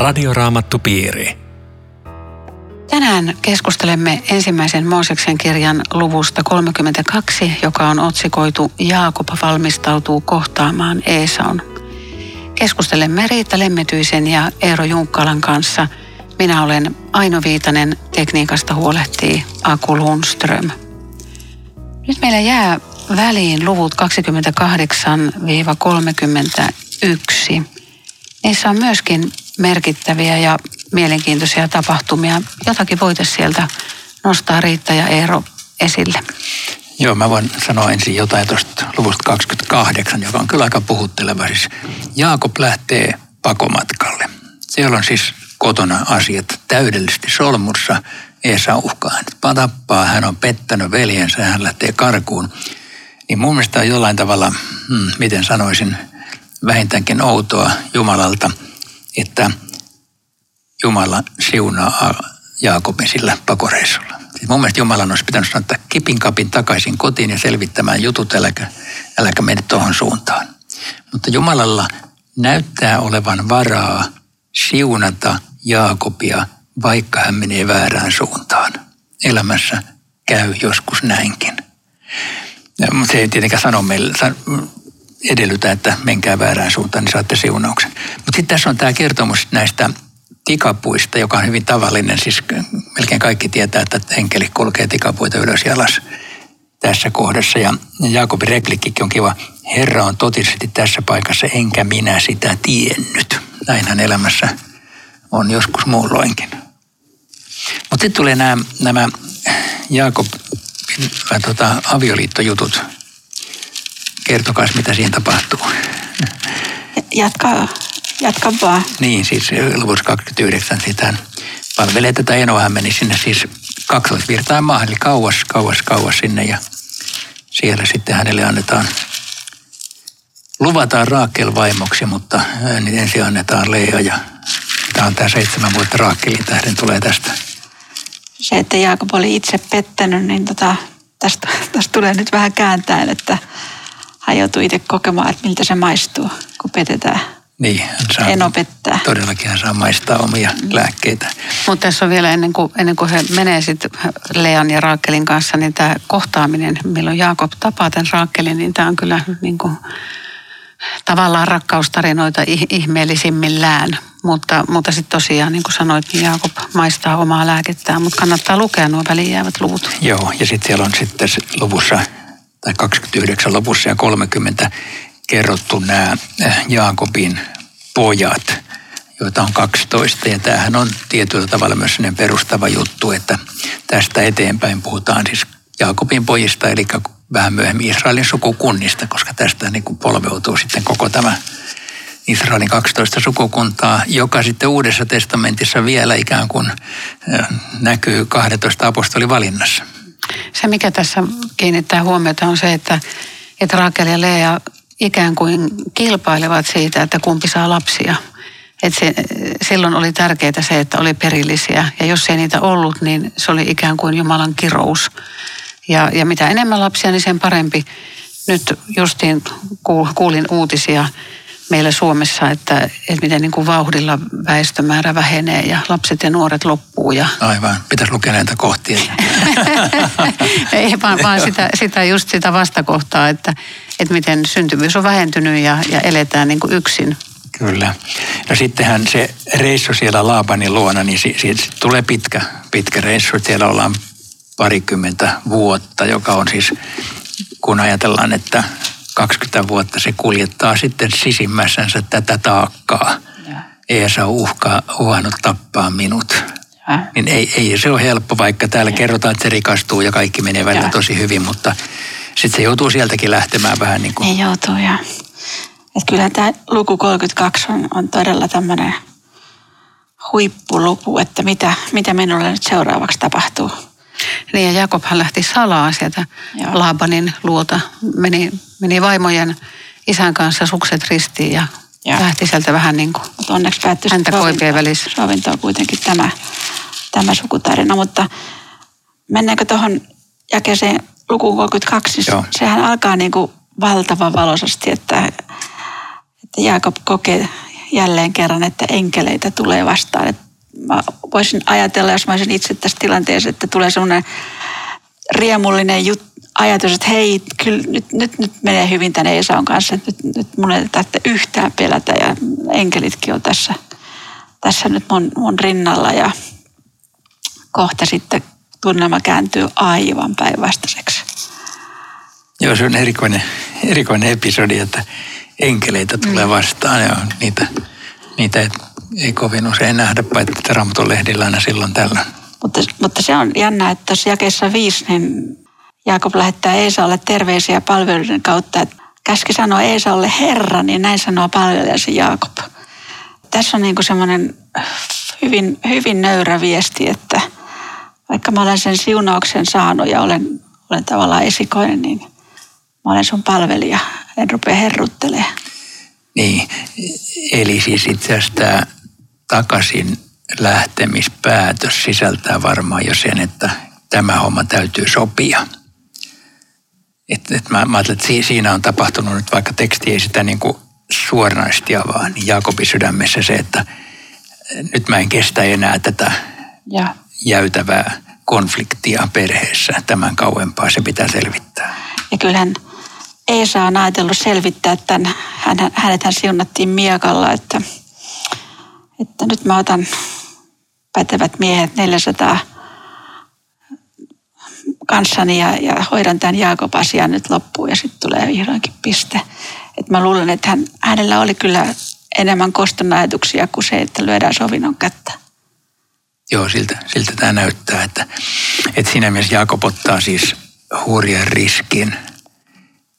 Radioraamattupiiri. Tänään keskustelemme ensimmäisen Mooseksen kirjan luvusta 32, joka on otsikoitu Jaakob valmistautuu kohtaamaan Eesaun. Keskustelemme Riitta Lemmetyisen ja Eero Junkkalan kanssa. Minä olen Aino Viitanen, tekniikasta huolehtii Aku Lundström. Nyt meillä jää väliin luvut 28-31. Niissä on myöskin merkittäviä ja mielenkiintoisia tapahtumia. Jotakin voitaisiin sieltä nostaa Riitta ja Eero esille. Joo, mä voin sanoa ensin jotain tuosta luvusta 28, joka on kyllä aika puhutteleva. Siis Jaakob lähtee pakomatkalle. Siellä on siis kotona asiat täydellisesti solmussa. Eesa uhkaa hänet tappaa, hän on pettänyt veljensä, hän lähtee karkuun. Niin mun mielestä on jollain tavalla, hmm, miten sanoisin, vähintäänkin outoa Jumalalta, että Jumala siunaa Jaakobin sillä pakoreissulla. Siis mun mielestä Jumalan olisi pitänyt sanoa, että kipin kapin takaisin kotiin ja selvittämään jutut, äläkä, äläkä mene tuohon suuntaan. Mutta Jumalalla näyttää olevan varaa siunata Jaakobia, vaikka hän menee väärään suuntaan. Elämässä käy joskus näinkin. Mutta se ei tietenkään sano meille, edellytä, että menkää väärään suuntaan, niin saatte siunauksen. Mutta sitten tässä on tämä kertomus näistä tikapuista, joka on hyvin tavallinen. Siis melkein kaikki tietää, että enkeli kulkee tikapuita ylös ja alas tässä kohdassa. Ja Jaakobin replikkikin on kiva. Herra on totisesti tässä paikassa, enkä minä sitä tiennyt. Näinhän elämässä on joskus muulloinkin. Mutta sitten tulee nämä, nämä Jaakobin äh, tota, avioliittojutut. Kertokaa, mitä siinä tapahtuu. Jatka, jatka vaan. Niin, siis luvussa 29 sitä palvelee tätä Enoa. Hän meni sinne siis kaksoisvirtaan maahan, eli kauas, kauas, kauas sinne. Ja siellä sitten hänelle annetaan, luvataan Raakel vaimoksi, mutta niin ensin annetaan Leia. Ja tämä on tämä seitsemän vuotta Raakelin tähden tulee tästä. Se, että Jaakob oli itse pettänyt, niin tota, tästä, tästä tulee nyt vähän kääntäen, että hän joutuu itse kokemaan, että miltä se maistuu, kun petetään. Niin, hän saa, en opettaa. Todellakin hän saa maistaa omia mm. lääkkeitä. Mutta tässä on vielä ennen kuin, ennen kuin he menee sitten Lean ja Raakelin kanssa, niin tämä kohtaaminen, milloin Jaakob tapaa tämän Raakelin, niin tämä on kyllä niin kuin, tavallaan rakkaustarinoita ihmeellisimmillään. Mutta, mutta sitten tosiaan, niin kuin sanoit, niin Jaakob maistaa omaa lääkettään, mutta kannattaa lukea nuo väliin jäävät luvut. Joo, ja sitten siellä on sitten luvussa, tai 29 lopussa ja 30 kerrottu nämä äh, Jaakobin pojat, joita on 12. Ja tämähän on tietyllä tavalla myös sellainen perustava juttu, että tästä eteenpäin puhutaan siis Jaakobin pojista, eli vähän myöhemmin Israelin sukukunnista, koska tästä niin kuin polveutuu sitten koko tämä Israelin 12 sukukuntaa, joka sitten Uudessa testamentissa vielä ikään kuin äh, näkyy 12 apostolin valinnassa. Se, mikä tässä kiinnittää huomiota, on se, että, että Raakel ja Lea ikään kuin kilpailevat siitä, että kumpi saa lapsia. Et se, silloin oli tärkeää se, että oli perillisiä. Ja jos ei niitä ollut, niin se oli ikään kuin Jumalan kirous. Ja, ja mitä enemmän lapsia, niin sen parempi. Nyt justiin kuulin uutisia meillä Suomessa, että, että miten niin kuin vauhdilla väestömäärä vähenee ja lapset ja nuoret loppuu. Ja... Aivan, pitäisi lukea näitä kohtia. Ei vaan, vaan sitä, sitä just sitä vastakohtaa, että, että miten syntyvyys on vähentynyt ja, ja eletään niin kuin yksin. Kyllä. No sittenhän se reissu siellä Laabanin luona, niin siitä si, si, tulee pitkä, pitkä reissu. Siellä ollaan parikymmentä vuotta, joka on siis, kun ajatellaan, että 20 vuotta se kuljettaa sitten sisimmässänsä tätä taakkaa. Eesa uhkaa, uhannut tappaa minut. Ja. Niin ei, ei se ole helppo, vaikka täällä ja. kerrotaan, että se rikastuu ja kaikki menee välillä ja. tosi hyvin, mutta sitten se joutuu sieltäkin lähtemään vähän niin kuin... Ei joutuu, ja. Et kyllä tämä luku 32 on, on todella tämmöinen huippuluku, että mitä, mitä minulle nyt seuraavaksi tapahtuu. Niin ja Jakobhan lähti salaa sieltä Joo. Laabanin luota, meni, meni vaimojen isän kanssa sukset ristiin ja ja. lähti sieltä vähän niin kuin mutta onneksi päättyi häntä koipien välissä. Sovinto on kuitenkin tämä, tämä sukutarina, mutta mennäänkö tuohon jakeeseen lukuun 32, Joo. sehän alkaa niin kuin valtavan valoisesti, että, että Jaakob kokee jälleen kerran, että enkeleitä tulee vastaan. Että mä voisin ajatella, jos mä olisin itse tässä tilanteessa, että tulee semmoinen riemullinen jut, ajatus, että hei, kyllä nyt, nyt, nyt menee hyvin tänne Esaun kanssa, että nyt, nyt mun ei tarvitse yhtään pelätä ja enkelitkin on tässä, tässä nyt mun, mun rinnalla ja kohta sitten tunnelma kääntyy aivan päinvastaiseksi. Joo, se on erikoinen, erikoinen episodi, että enkeleitä tulee mm. vastaan ja niitä, niitä ei, kovin usein nähdä, paitsi Raamatun lehdillä aina silloin tällä. Mutta, mutta se on jännä, että tuossa jakeessa viisi, niin Jaakob lähettää Eesalle terveisiä palveluiden kautta, että käski sanoa Eesalle Herra, niin näin sanoo palvelijasi Jaakob. Tässä on niin semmoinen hyvin, hyvin nöyrä viesti, että vaikka mä olen sen siunauksen saanut ja olen, olen tavallaan esikoinen, niin mä olen sun palvelija, en rupea herruttelemaan. Niin, eli siis itse asiassa tämä takaisin lähtemispäätös sisältää varmaan jo sen, että tämä homma täytyy sopia. Et, et mä, mä ajattelen, että siinä on tapahtunut nyt, vaikka teksti ei sitä niin kuin suoranaisesti avaa, niin Jaakobin sydämessä se, että nyt mä en kestä enää tätä ja. jäytävää konfliktia perheessä tämän kauempaa. Se pitää selvittää. Ja kyllähän Eesa on ajatellut selvittää tämän. Hän, hänet hän siunattiin miekalla, että, että nyt mä otan pätevät miehet 400 kanssani ja, ja hoidan tämän Jaakob-asian nyt loppuun ja sitten tulee vihdoinkin piste. Et mä luulen, että hän, hänellä oli kyllä enemmän koston ajatuksia kuin se, että lyödään sovinnon kättä. Joo, siltä, siltä tämä näyttää, että, että siinä mielessä Jaakob ottaa siis hurjan riskin,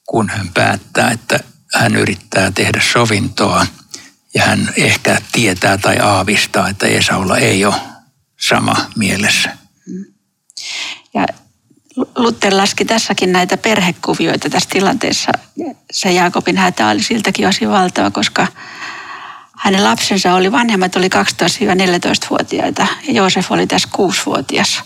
kun hän päättää, että hän yrittää tehdä sovintoa ja hän ehkä tietää tai aavistaa, että Esaulla ei ole sama mielessä. Ja Luther laski tässäkin näitä perhekuvioita tässä tilanteessa. Se Jaakobin hätä oli siltäkin osin valtava, koska hänen lapsensa oli, vanhemmat oli 12-14-vuotiaita ja Joosef oli tässä 6-vuotias.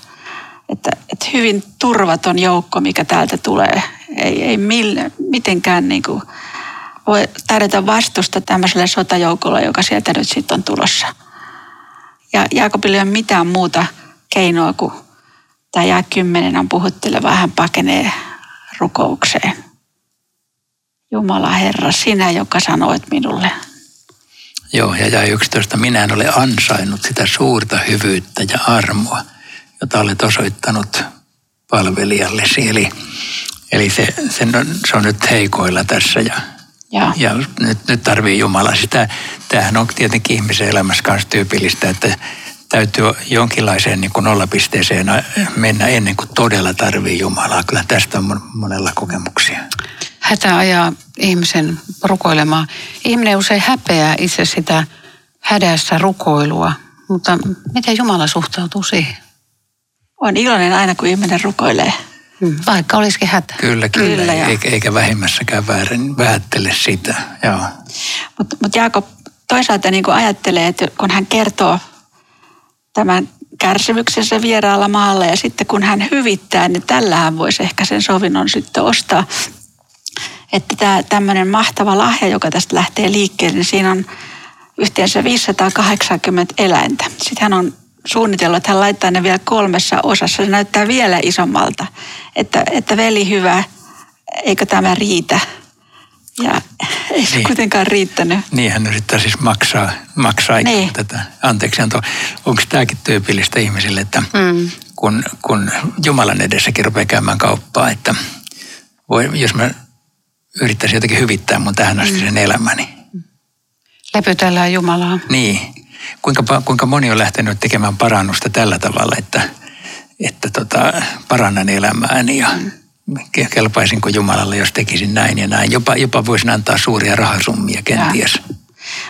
Että, että hyvin turvaton joukko, mikä täältä tulee. Ei, ei mille, mitenkään niin kuin voi tarjota vastusta tämmöiselle sotajoukolle, joka sieltä nyt sitten on tulossa. Ja Jaakobille ei ole mitään muuta keinoa kuin tämä jää kymmenen on puhutteleva, hän pakenee rukoukseen. Jumala Herra, sinä, joka sanoit minulle. Joo, ja jäi 11. Minä en ole ansainnut sitä suurta hyvyyttä ja armoa, jota olet osoittanut palvelijallesi. Eli, eli se, se, on, se on nyt heikoilla tässä ja, ja. ja nyt, nyt tarvii Jumala sitä. Tämähän on tietenkin ihmisen elämässä myös tyypillistä, että täytyy jonkinlaiseen niin kuin nollapisteeseen mennä ennen kuin todella tarvii Jumalaa. Kyllä tästä on monella kokemuksia. Hätä ajaa ihmisen rukoilemaan. Ihminen usein häpeää itse sitä hädässä rukoilua, mutta miten Jumala suhtautuu siihen? On iloinen aina, kun ihminen rukoilee. Hmm, vaikka olisikin hätä. Kyllä, kyllä. kyllä eikä, eikä vähimmässäkään väärin, vähättele sitä. Mutta mut Jaakob toisaalta niin kuin ajattelee, että kun hän kertoo tämän kärsimyksensä vieraalla maalla ja sitten kun hän hyvittää, niin tällähän voisi ehkä sen sovinnon sitten ostaa. Että tämä tämmöinen mahtava lahja, joka tästä lähtee liikkeelle, niin siinä on yhteensä 580 eläintä. Sitten hän on suunnitellut, että hän laittaa ne vielä kolmessa osassa. Se näyttää vielä isommalta, että, että veli hyvä, eikö tämä riitä? Ja ei se niin. kuitenkaan riittänyt. Niin, hän yrittää siis maksaa, maksaa niin. tätä anteeksiantoa. Onko tämäkin tyypillistä ihmisille, että mm. kun, kun Jumalan edessäkin rupeaa käymään kauppaa, että voi, jos mä yrittäisin jotenkin hyvittää mun tähän asti sen mm. elämäni. Lepytellään Jumalaa. Niin. Kuinka, kuinka moni on lähtenyt tekemään parannusta tällä tavalla, että, että tota, parannan elämääni ja mm kelpaisinko Jumalalle, jos tekisin näin ja näin. Jopa, jopa voisin antaa suuria rahasummia kenties.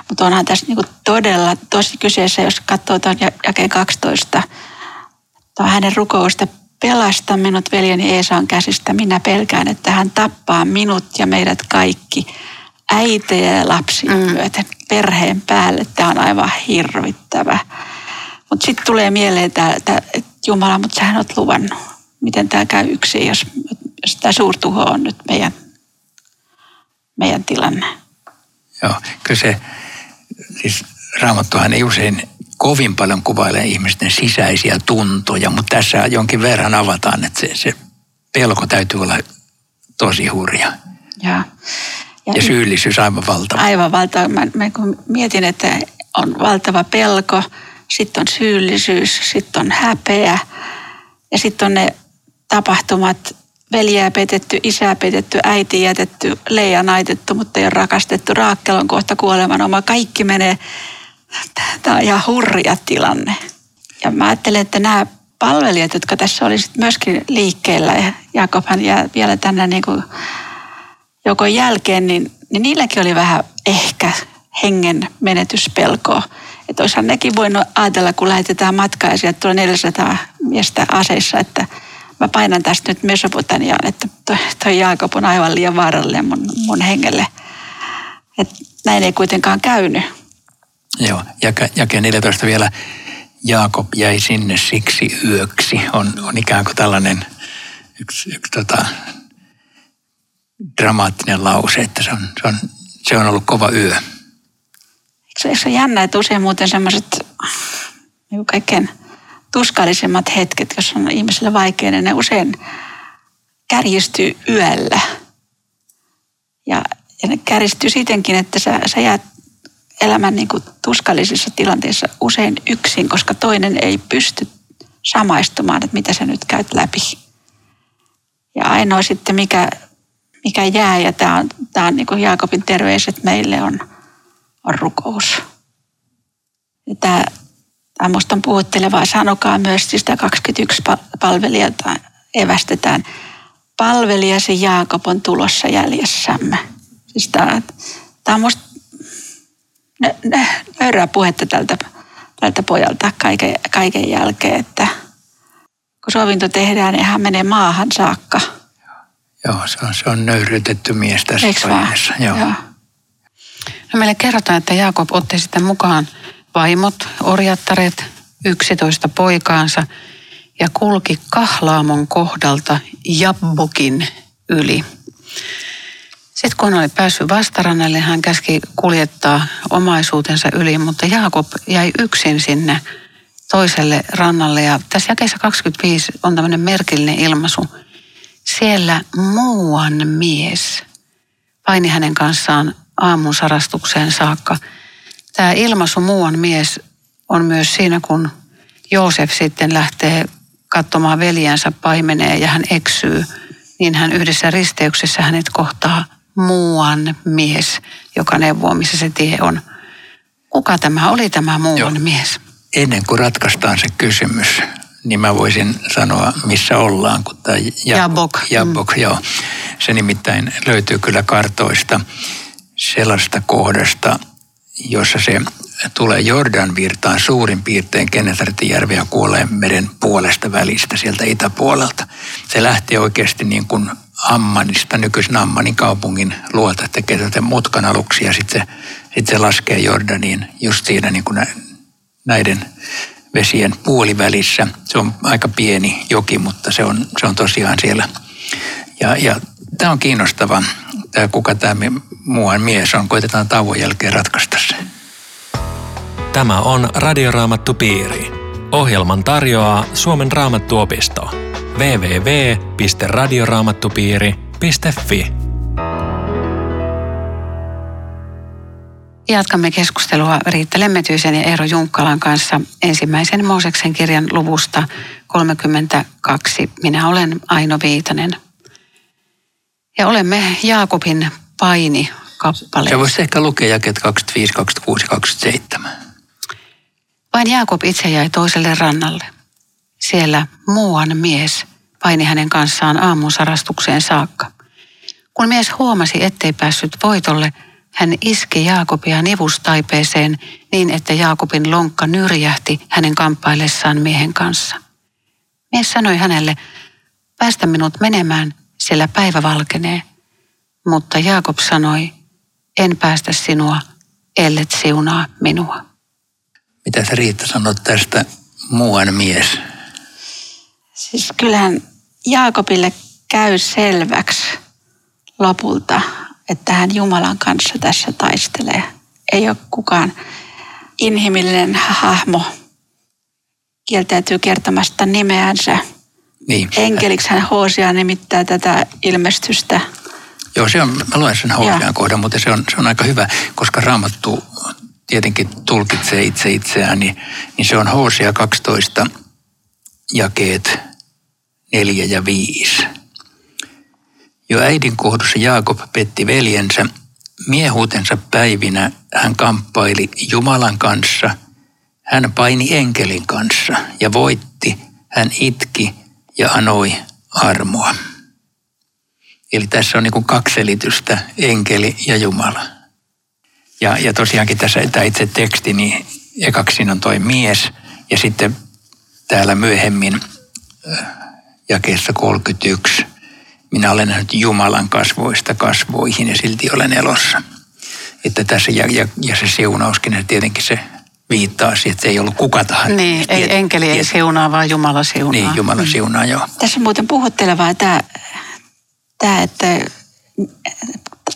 Mutta onhan tässä niinku todella tosi kyseessä, jos katsoo tuon jakeen 12, tuo hänen rukousta, pelasta minut veljeni Eesaan käsistä. Minä pelkään, että hän tappaa minut ja meidät kaikki, äitejä ja lapsia mm. myöten, perheen päälle. Tämä on aivan hirvittävä. Mutta sitten tulee mieleen, että Jumala, mutta sähän oot luvannut. Miten tämä käy yksin, jos tämä suurtuho on nyt meidän, meidän tilanne. Joo, kyllä se siis Raamattuhan ei usein kovin paljon kuvaile ihmisten sisäisiä tuntoja, mutta tässä jonkin verran avataan, että se, se pelko täytyy olla tosi hurja. Ja, ja, ja syyllisyys aivan valtava. Aivan valtava. Mä, mä kun mietin, että on valtava pelko, sitten on syyllisyys, sitten on häpeä ja sitten on ne tapahtumat, veljeä petetty, isää petetty, äiti jätetty, leija naitettu, mutta ei ole rakastettu, Raakkel on kohta kuoleman oma, kaikki menee, tämä on ihan hurja tilanne. Ja mä ajattelen, että nämä palvelijat, jotka tässä oli myöskin liikkeellä, ja Jakobhan jää vielä tänne niin kuin joko jälkeen, niin, niin niilläkin oli vähän ehkä hengen menetyspelkoa. Että olisihan nekin voinut ajatella, kun lähetetään matkaa ja sieltä tulee 400 miestä aseissa, että mä painan tästä nyt Mesopotamiaan, että toi, toi Jaakob on aivan liian vaarallinen mun, mun hengelle. Et näin ei kuitenkaan käynyt. Joo, jake 14 vielä. Jaakob jäi sinne siksi yöksi. On, on ikään kuin tällainen yksi, yksi tota, dramaattinen lause, että se on, se on, se on ollut kova yö. Eikö se ole jännä, että usein muuten semmoiset niin kaikkein tuskallisimmat hetket, jos on ihmiselle vaikea, niin ne usein kärjistyy yöllä. Ja, ja ne kärjistyy sitenkin, että sä, sä jäät elämän niin kuin tuskallisissa tilanteissa usein yksin, koska toinen ei pysty samaistumaan, että mitä sä nyt käyt läpi. Ja ainoa sitten, mikä, mikä jää, ja tämä on, tämä on niin kuin Jaakobin terveiset meille, on, on rukous. Ja tämä, tämä minusta on puhuttelevaa. Sanokaa myös sitä 21 palvelijata evästetään. Palvelijasi Jaakob on tulossa jäljessämme. Siis tämä, tämä on minusta nöyrää puhetta tältä, tältä pojalta kaiken, kaiken jälkeen, että kun sovinto tehdään, niin hän menee maahan saakka. Joo, se on, se on nöyryytetty mies tässä Eiks vaiheessa. Joo. Joo. No meille kerrotaan, että Jaakob otti sitten mukaan vaimot, orjattaret, 11 poikaansa ja kulki Kahlaamon kohdalta Jabbokin yli. Sitten kun oli päässyt vastarannalle, hän käski kuljettaa omaisuutensa yli, mutta Jaakob jäi yksin sinne toiselle rannalle. Ja tässä jakeessa 25 on tämmöinen merkillinen ilmaisu. Siellä muuan mies paini hänen kanssaan aamun sarastukseen saakka. Tämä ilmaisu muuan mies on myös siinä, kun Joosef sitten lähtee katsomaan veljensä paimenee ja hän eksyy, niin hän yhdessä risteyksessä hänet kohtaa muuan mies, joka neuvoo, missä se tie on. Kuka tämä oli tämä muuan Joo. mies? Ennen kuin ratkaistaan se kysymys, niin mä voisin sanoa, missä ollaan. Kun tämä Jabok. Jabok, mm. joo. Se nimittäin löytyy kyllä kartoista sellaista kohdasta, jossa se tulee Jordan virtaan suurin piirtein Kennesaretijärven ja Kuoleen meren puolesta välistä sieltä itäpuolelta. Se lähtee oikeasti niin kuin Ammanista, nykyisen Ammanin kaupungin luota, tekee tätä mutkan aluksi ja sitten se, sit se laskee Jordaniin just siinä niin kuin näiden vesien puolivälissä. Se on aika pieni joki, mutta se on, se on tosiaan siellä. Ja, ja tämä on kiinnostava, tämä kuka tämä muuan mies on. Koitetaan tauon jälkeen ratkaista se. Tämä on Radioraamattu Piiri. Ohjelman tarjoaa Suomen Raamattuopisto. www.radioraamattupiiri.fi Jatkamme keskustelua Riitta Lemmetyisen ja Eero Junkkalan kanssa ensimmäisen Mooseksen kirjan luvusta 32. Minä olen Aino Viitanen. Ja olemme Jaakobin paini kappale. Se voisi ehkä lukea jaket 25, 26 27. Vain Jaakob itse jäi toiselle rannalle. Siellä muuan mies paini hänen kanssaan aamun sarastukseen saakka. Kun mies huomasi, ettei päässyt voitolle, hän iski Jaakobia nivustaipeeseen niin, että Jaakobin lonkka nyrjähti hänen kamppaillessaan miehen kanssa. Mies sanoi hänelle, päästä minut menemään, sillä päivä valkenee. Mutta Jaakob sanoi, en päästä sinua, ellet siunaa minua. Mitä sä Riitta sanot tästä muuan mies? Siis kyllähän Jaakobille käy selväksi lopulta, että hän Jumalan kanssa tässä taistelee. ei ole kukaan inhimillinen hahmo kieltäytyy kertomasta nimeänsä. Niin. Enkeliksi hän Hoosia nimittää tätä ilmestystä. Joo, se on, mä luen sen Hoosian kohdan, mutta se on, se on aika hyvä, koska Raamattu tietenkin tulkitsee itse itseään, niin, niin se on Hoosia 12 jakeet 4 ja 5. Jo äidin kohdussa Jaakob petti veljensä. Miehuutensa päivinä hän kamppaili Jumalan kanssa. Hän paini enkelin kanssa ja voitti. Hän itki ja anoi armoa. Eli tässä on niin kaksi selitystä, enkeli ja Jumala. Ja, ja tosiaankin tässä tämä itse teksti, niin ekaksi siinä on toi mies ja sitten täällä myöhemmin äh, jakeessa 31 minä olen nähnyt Jumalan kasvoista kasvoihin ja silti olen elossa. Että tässä, ja, ja, ja se siunauskin, tietenkin se viittaa siihen, että se ei ollut kuka tahansa. Niin, ei, tiet, enkeli tiet, ei siunaa, vaan Jumala siunaa. Niin, Jumala mm. siunaa, joo. Tässä on muuten puhuttelevaa tämä, tämä että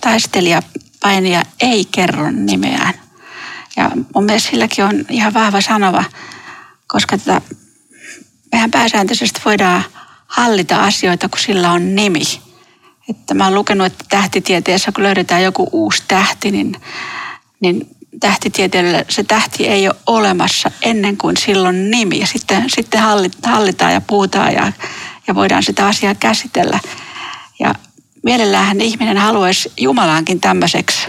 taistelija, painija ei kerro nimeään. Ja mun mielestä silläkin on ihan vahva sanova, koska tätä, mehän pääsääntöisesti voidaan hallita asioita, kun sillä on nimi. Että mä oon lukenut, että tähtitieteessä, kun löydetään joku uusi tähti, niin, niin tähtitieteellä se tähti ei ole olemassa ennen kuin silloin nimi. Ja sitten, sitten hallitaan ja puhutaan ja, ja voidaan sitä asiaa käsitellä. Ja mielellähän ihminen haluaisi Jumalaankin tämmöiseksi,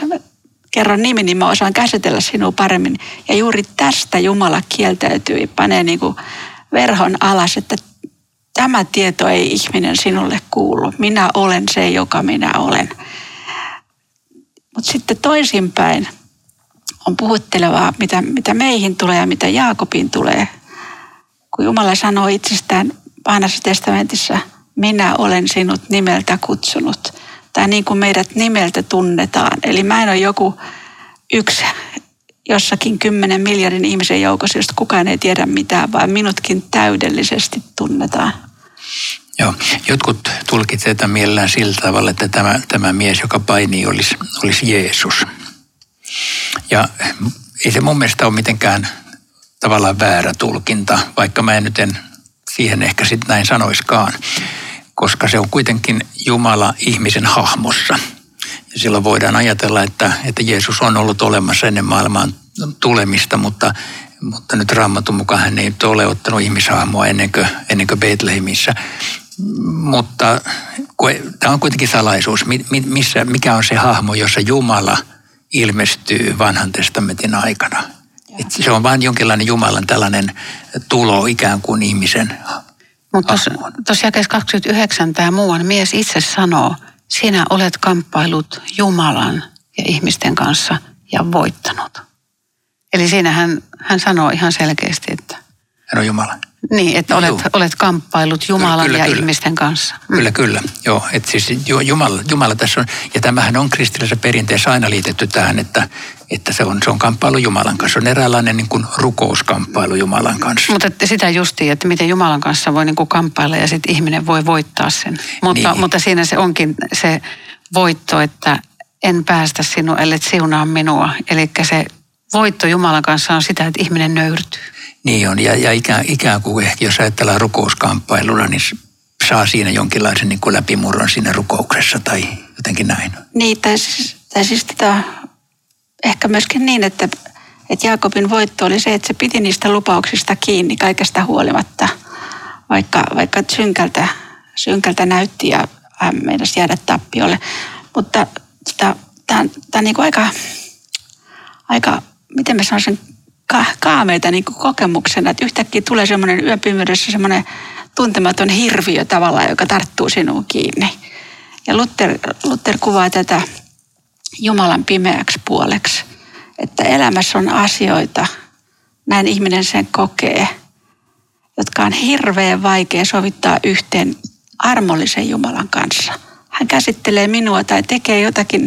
kerro nimi, niin mä osaan käsitellä sinua paremmin. Ja juuri tästä Jumala kieltäytyi, panee niin kuin verhon alas, että tämä tieto ei ihminen sinulle kuulu. Minä olen se, joka minä olen. Mutta sitten toisinpäin on puhuttelevaa, mitä, mitä meihin tulee ja mitä Jaakobin tulee. Kun Jumala sanoo itsestään vanhassa testamentissa, minä olen sinut nimeltä kutsunut. Tai niin kuin meidät nimeltä tunnetaan. Eli mä en ole joku yksi jossakin kymmenen miljardin ihmisen joukossa, josta kukaan ei tiedä mitään, vaan minutkin täydellisesti tunnetaan. Joo, jotkut tulkitsevat tämän mielellään sillä tavalla, että tämä, tämä mies, joka painii, olisi, olisi Jeesus. Ja ei se mun mielestä ole mitenkään tavallaan väärä tulkinta, vaikka mä en nyt en siihen ehkä sitten näin sanoiskaan, koska se on kuitenkin Jumala ihmisen hahmossa. Silloin voidaan ajatella, että, että Jeesus on ollut olemassa ennen maailmaan tulemista, mutta, mutta nyt Raamatun mukaan hän ei ole ottanut ihmishahmoa ennen kuin, ennen kuin Betlehemissä. Mutta tämä on kuitenkin salaisuus, missä, mikä on se hahmo, jossa Jumala ilmestyy vanhan testamentin aikana. Et se on vain jonkinlainen Jumalan tällainen tulo ikään kuin ihmisen Mutta tuossa jakeessa 29 tämä muuan mies itse sanoo, sinä olet kamppailut Jumalan ja ihmisten kanssa ja voittanut. Eli siinä hän, hän sanoo ihan selkeästi, että... On Jumala. Niin, että olet, olet kamppailut Jumalan kyllä, ja kyllä. ihmisten kanssa. Mm. Kyllä, kyllä. Joo, että siis Jumala, Jumala tässä on, ja tämähän on kristillisessä perinteessä aina liitetty tähän, että, että se, on, se on kamppailu Jumalan kanssa. Se on eräänlainen niin kuin rukouskamppailu Jumalan kanssa. Mutta sitä justiin, että miten Jumalan kanssa voi niin kuin kamppailla ja sitten ihminen voi voittaa sen. Mutta, niin. mutta siinä se onkin se voitto, että en päästä sinua, ellei siunaa minua. Eli se voitto Jumalan kanssa on sitä, että ihminen nöyrtyy. Niin on, ja, ja ikään, ikään kuin ehkä jos ajatellaan rukouskamppailuna, niin saa siinä jonkinlaisen niin kuin läpimurron siinä rukouksessa tai jotenkin näin. Niin, tai siis, tai siis tätä, ehkä myöskin niin, että, että Jaakobin voitto oli se, että se piti niistä lupauksista kiinni kaikesta huolimatta, vaikka, vaikka synkältä, synkältä näytti ja hän meinasi jäädä tappiolle. Mutta tämä on, niin aika, aika, miten mä sanoisin, ka- kaameita niin kokemuksena, että yhtäkkiä tulee semmoinen yöpymyydessä semmoinen tuntematon hirviö tavallaan, joka tarttuu sinuun kiinni. Ja Luther, Luther kuvaa tätä Jumalan pimeäksi puoleksi, että elämässä on asioita, näin ihminen sen kokee, jotka on hirveän vaikea sovittaa yhteen armollisen Jumalan kanssa. Hän käsittelee minua tai tekee jotakin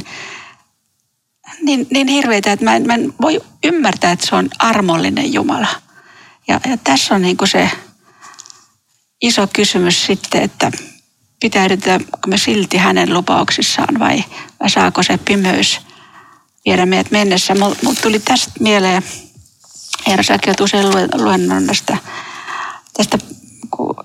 niin, niin hirveitä, että mä en, mä en voi ymmärtää, että se on armollinen Jumala. Ja, ja tässä on niin kuin se iso kysymys sitten, että pitäydytäänkö me silti hänen lupauksissaan vai, vai saako se pimeys viedä meidät mennessä. Mutta tuli tästä mieleen, Eero, säkin olet usein luennon tästä, tästä kun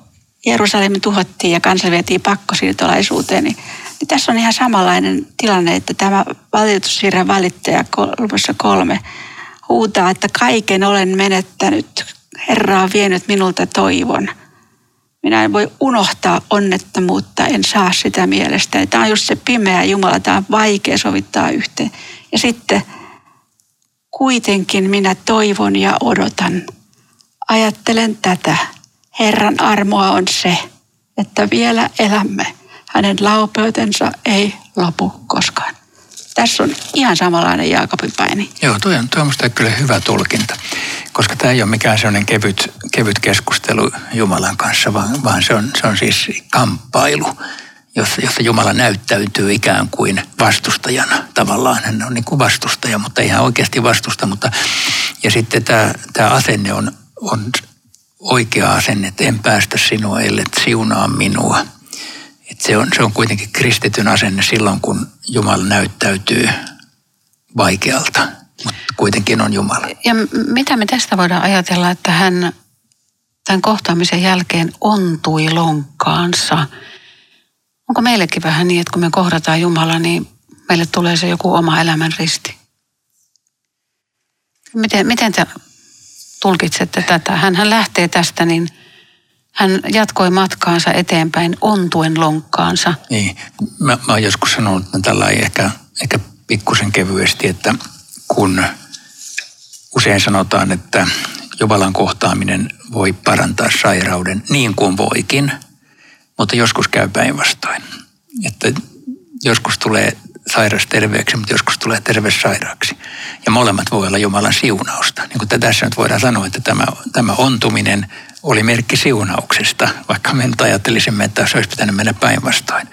Jerusalemin tuhottiin ja kansa vietiin pakkosiirtolaisuuteen, niin, niin tässä on ihan samanlainen tilanne, että tämä valituskirjan valittaja luvussa kolme huutaa, että kaiken olen menettänyt. Herra on vienyt minulta toivon. Minä en voi unohtaa onnettomuutta, en saa sitä mielestä. Tämä on just se pimeä Jumala, tämä on vaikea sovittaa yhteen. Ja sitten kuitenkin minä toivon ja odotan. Ajattelen tätä. Herran armoa on se, että vielä elämme. Hänen laupeutensa ei lopu koskaan. Tässä on ihan samanlainen Jaakobin paini. Joo, tuo on, tuo on kyllä hyvä tulkinta, koska tämä ei ole mikään sellainen kevyt, kevyt keskustelu Jumalan kanssa, vaan, vaan se, on, se on siis kamppailu jossa, jossa Jumala näyttäytyy ikään kuin vastustajana. Tavallaan hän on niin kuin vastustaja, mutta ihan oikeasti vastusta. Mutta, ja sitten tämä, tämä asenne on, on oikea asenne, että en päästä sinua, ellet siunaa minua. Et se, on, se on kuitenkin kristityn asenne silloin, kun Jumala näyttäytyy vaikealta, mutta kuitenkin on Jumala. Ja mitä me tästä voidaan ajatella, että hän tämän kohtaamisen jälkeen ontui lonkkaansa – Onko meillekin vähän niin, että kun me kohdataan Jumala, niin meille tulee se joku oma elämän risti? Miten, miten te tulkitsette tätä? Hän, lähtee tästä, niin hän jatkoi matkaansa eteenpäin ontuen lonkkaansa. Niin, mä, mä oon joskus sanonut tällä ehkä, ehkä pikkusen kevyesti, että kun usein sanotaan, että Jumalan kohtaaminen voi parantaa sairauden niin kuin voikin – mutta joskus käy päinvastoin. Että joskus tulee sairas terveeksi, mutta joskus tulee terve sairaaksi. Ja molemmat voi olla Jumalan siunausta. Niin kuin tässä nyt voidaan sanoa, että tämä, tämä ontuminen oli merkki siunauksesta, vaikka me nyt ajattelisimme, että se olisi pitänyt mennä päinvastoin.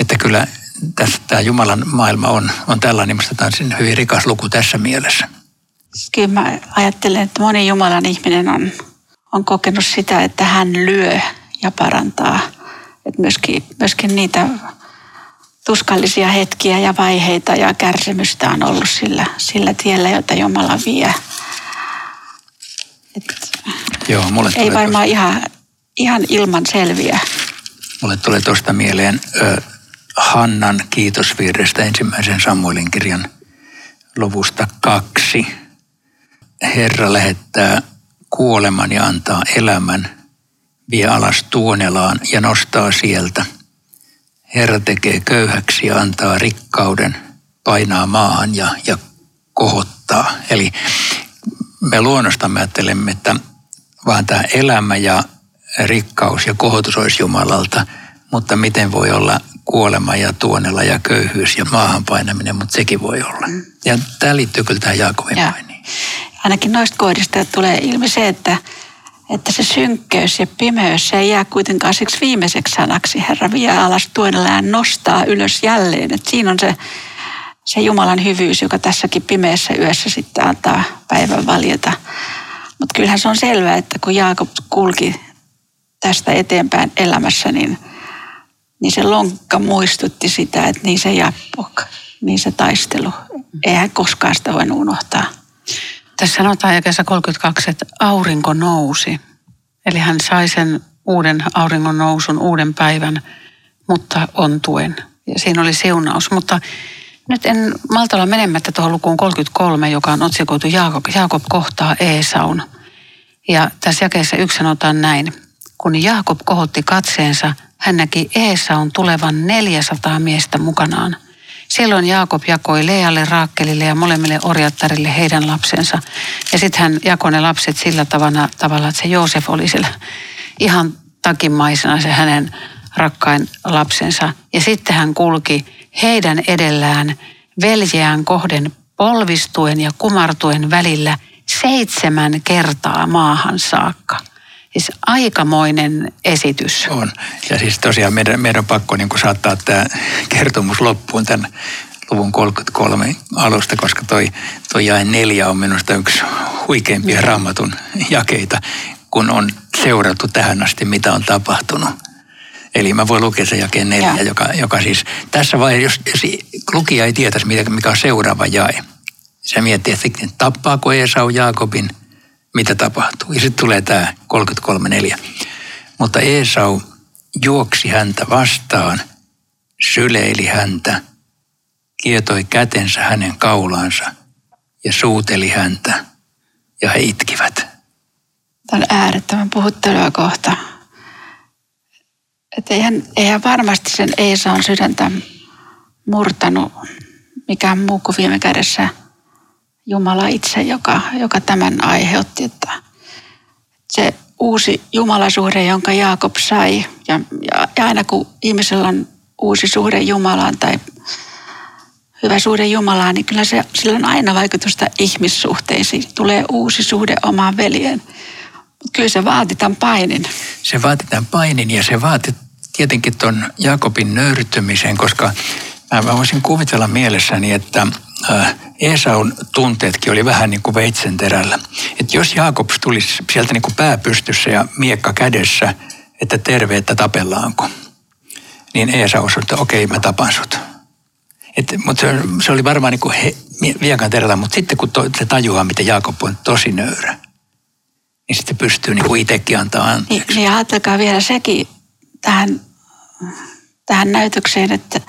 Että kyllä tässä tämä Jumalan maailma on, on tällainen, minusta tämä on hyvin rikas luku tässä mielessä. Kyllä mä ajattelen, että moni Jumalan ihminen on, on kokenut sitä, että hän lyö ja parantaa – että myöskin, myöskin niitä tuskallisia hetkiä ja vaiheita ja kärsimystä on ollut sillä, sillä tiellä, jota Jumala vie. Et Joo, mulle ei varmaan ihan, ihan ilman selviä. Mulle tulee tuosta mieleen ö, Hannan kiitosvirrestä ensimmäisen Samuelin kirjan luvusta kaksi. Herra lähettää kuoleman ja antaa elämän vie alas tuonelaan ja nostaa sieltä. Herra tekee köyhäksi ja antaa rikkauden, painaa maahan ja, ja kohottaa. Eli me luonnostamme ajattelemme, että vaan tämä elämä ja rikkaus ja kohotus olisi Jumalalta, mutta miten voi olla kuolema ja tuonella ja köyhyys ja maahan painaminen, mutta sekin voi olla. Ja tämä liittyy kyllä tähän Jaakobin painiin. Ainakin noista kohdista tulee ilmi se, että että se synkkeys ja pimeys se ei jää kuitenkaan siksi viimeiseksi sanaksi. Herra vie alas tuonellaan nostaa ylös jälleen. Että siinä on se, se Jumalan hyvyys, joka tässäkin pimeässä yössä sitten antaa päivän valjeta. Mutta kyllähän se on selvää, että kun Jaakob kulki tästä eteenpäin elämässä, niin, niin se lonkka muistutti sitä, että niin se jappuk, niin se taistelu. Eihän koskaan sitä voinut unohtaa. Tässä sanotaan jakessa 32, että aurinko nousi. Eli hän sai sen uuden auringon nousun, uuden päivän, mutta on tuen. Ja siinä oli siunaus. Mutta nyt en malta olla menemättä tuohon lukuun 33, joka on otsikoitu Jaakob, Jaakob kohtaa Eesaun. Ja tässä jakeessa yksi sanotaan näin. Kun Jaakob kohotti katseensa, hän näki Eesaun tulevan 400 miestä mukanaan. Silloin Jaakob jakoi Lealle, Raakkelille ja molemmille orjattarille heidän lapsensa. Ja sitten hän jakoi ne lapset sillä tavalla, tavalla, että se Joosef oli siellä ihan takimaisena se hänen rakkain lapsensa. Ja sitten hän kulki heidän edellään veljeään kohden polvistuen ja kumartuen välillä seitsemän kertaa maahan saakka. Siis aikamoinen esitys. On. Ja siis tosiaan meidän, meidän on pakko niin saattaa tämä kertomus loppuun tämän luvun 33 alusta, koska toi, toi jae neljä on minusta yksi huikeimpia raamatun jakeita, kun on seurattu tähän asti, mitä on tapahtunut. Eli mä voin lukea sen jakeen neljä, joka, joka siis tässä vaiheessa, jos, jos lukija ei tietäisi, mikä on seuraava jae. Se miettii, että tappaako Esau Jaakobin, mitä tapahtuu. Ja sitten tulee tämä 33.4. Mutta Esau juoksi häntä vastaan, syleili häntä, kietoi kätensä hänen kaulaansa ja suuteli häntä ja he itkivät. Tämä on äärettömän puhuttelua kohta. Että eihän, eihän varmasti sen Eesaun sydäntä murtanut mikään muu kuin viime kädessä Jumala itse, joka, joka tämän aiheutti. Että se uusi Jumalasuhde, jonka Jaakob sai, ja, ja, ja aina kun ihmisellä on uusi suhde Jumalaan tai hyvä suhde Jumalaan, niin kyllä se, sillä on aina vaikutusta ihmissuhteisiin. Tulee uusi suhde omaan veljeen. Mutta kyllä se vaati tämän painin. Se vaati tämän painin ja se vaati tietenkin tuon Jaakobin nöyrtymisen, koska mä voisin kuvitella mielessäni, että Esaun tunteetkin oli vähän niin kuin veitsen terällä. Että jos Jaakob tulisi sieltä niin kuin pää pystyssä ja miekka kädessä, että terve, että tapellaanko, niin Esau sanoi, että okei, mä tapan sut. Et, mutta se, se, oli varmaan niin kuin he, viekan terällä, mutta sitten kun to, se tajuaa, miten Jaakob on tosi nöyrä, niin sitten pystyy niin kuin itsekin antaa anteeksi. Niin, niin ajatelkaa vielä sekin tähän, tähän näytökseen, että,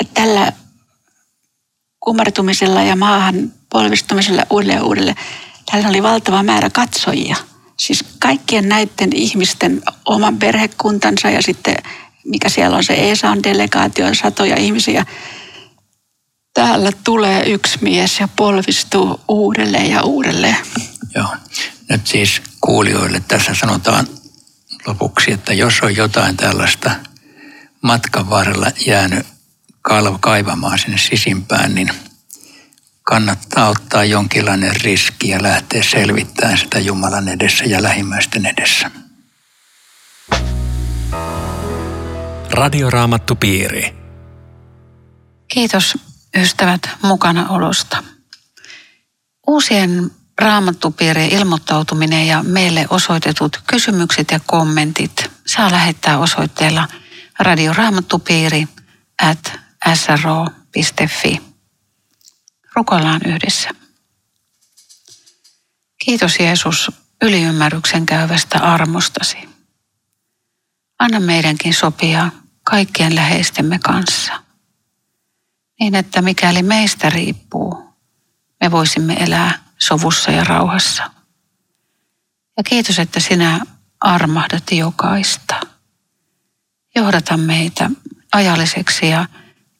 että tällä kumartumisella ja maahan polvistumisella uudelleen ja uudelleen, tällä oli valtava määrä katsojia. Siis kaikkien näiden ihmisten oman perhekuntansa ja sitten mikä siellä on se ESAn delegaatio, satoja ihmisiä. Täällä tulee yksi mies ja polvistuu uudelleen ja uudelleen. Joo. Nyt siis kuulijoille tässä sanotaan lopuksi, että jos on jotain tällaista matkan varrella jäänyt kaivamaan sinne sisimpään, niin kannattaa ottaa jonkinlainen riski ja lähteä selvittämään sitä Jumalan edessä ja lähimmäisten edessä. Radioraamattupiiri. Kiitos ystävät mukana olosta. Uusien raamattupiirien ilmoittautuminen ja meille osoitetut kysymykset ja kommentit saa lähettää osoitteella radioraamattupiiri at sro.fi. Rukoillaan yhdessä. Kiitos Jeesus yliymmärryksen käyvästä armostasi. Anna meidänkin sopia kaikkien läheistemme kanssa. Niin, että mikäli meistä riippuu, me voisimme elää sovussa ja rauhassa. Ja kiitos, että sinä armahdat jokaista. Johdata meitä ajalliseksi ja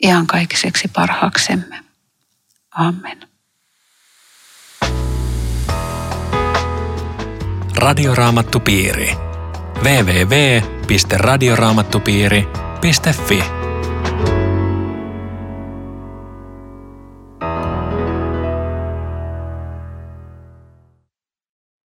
iankaikiseksi parhaaksemme. Amen. Radioraamattupiiri. www.radioraamattupiiri.fi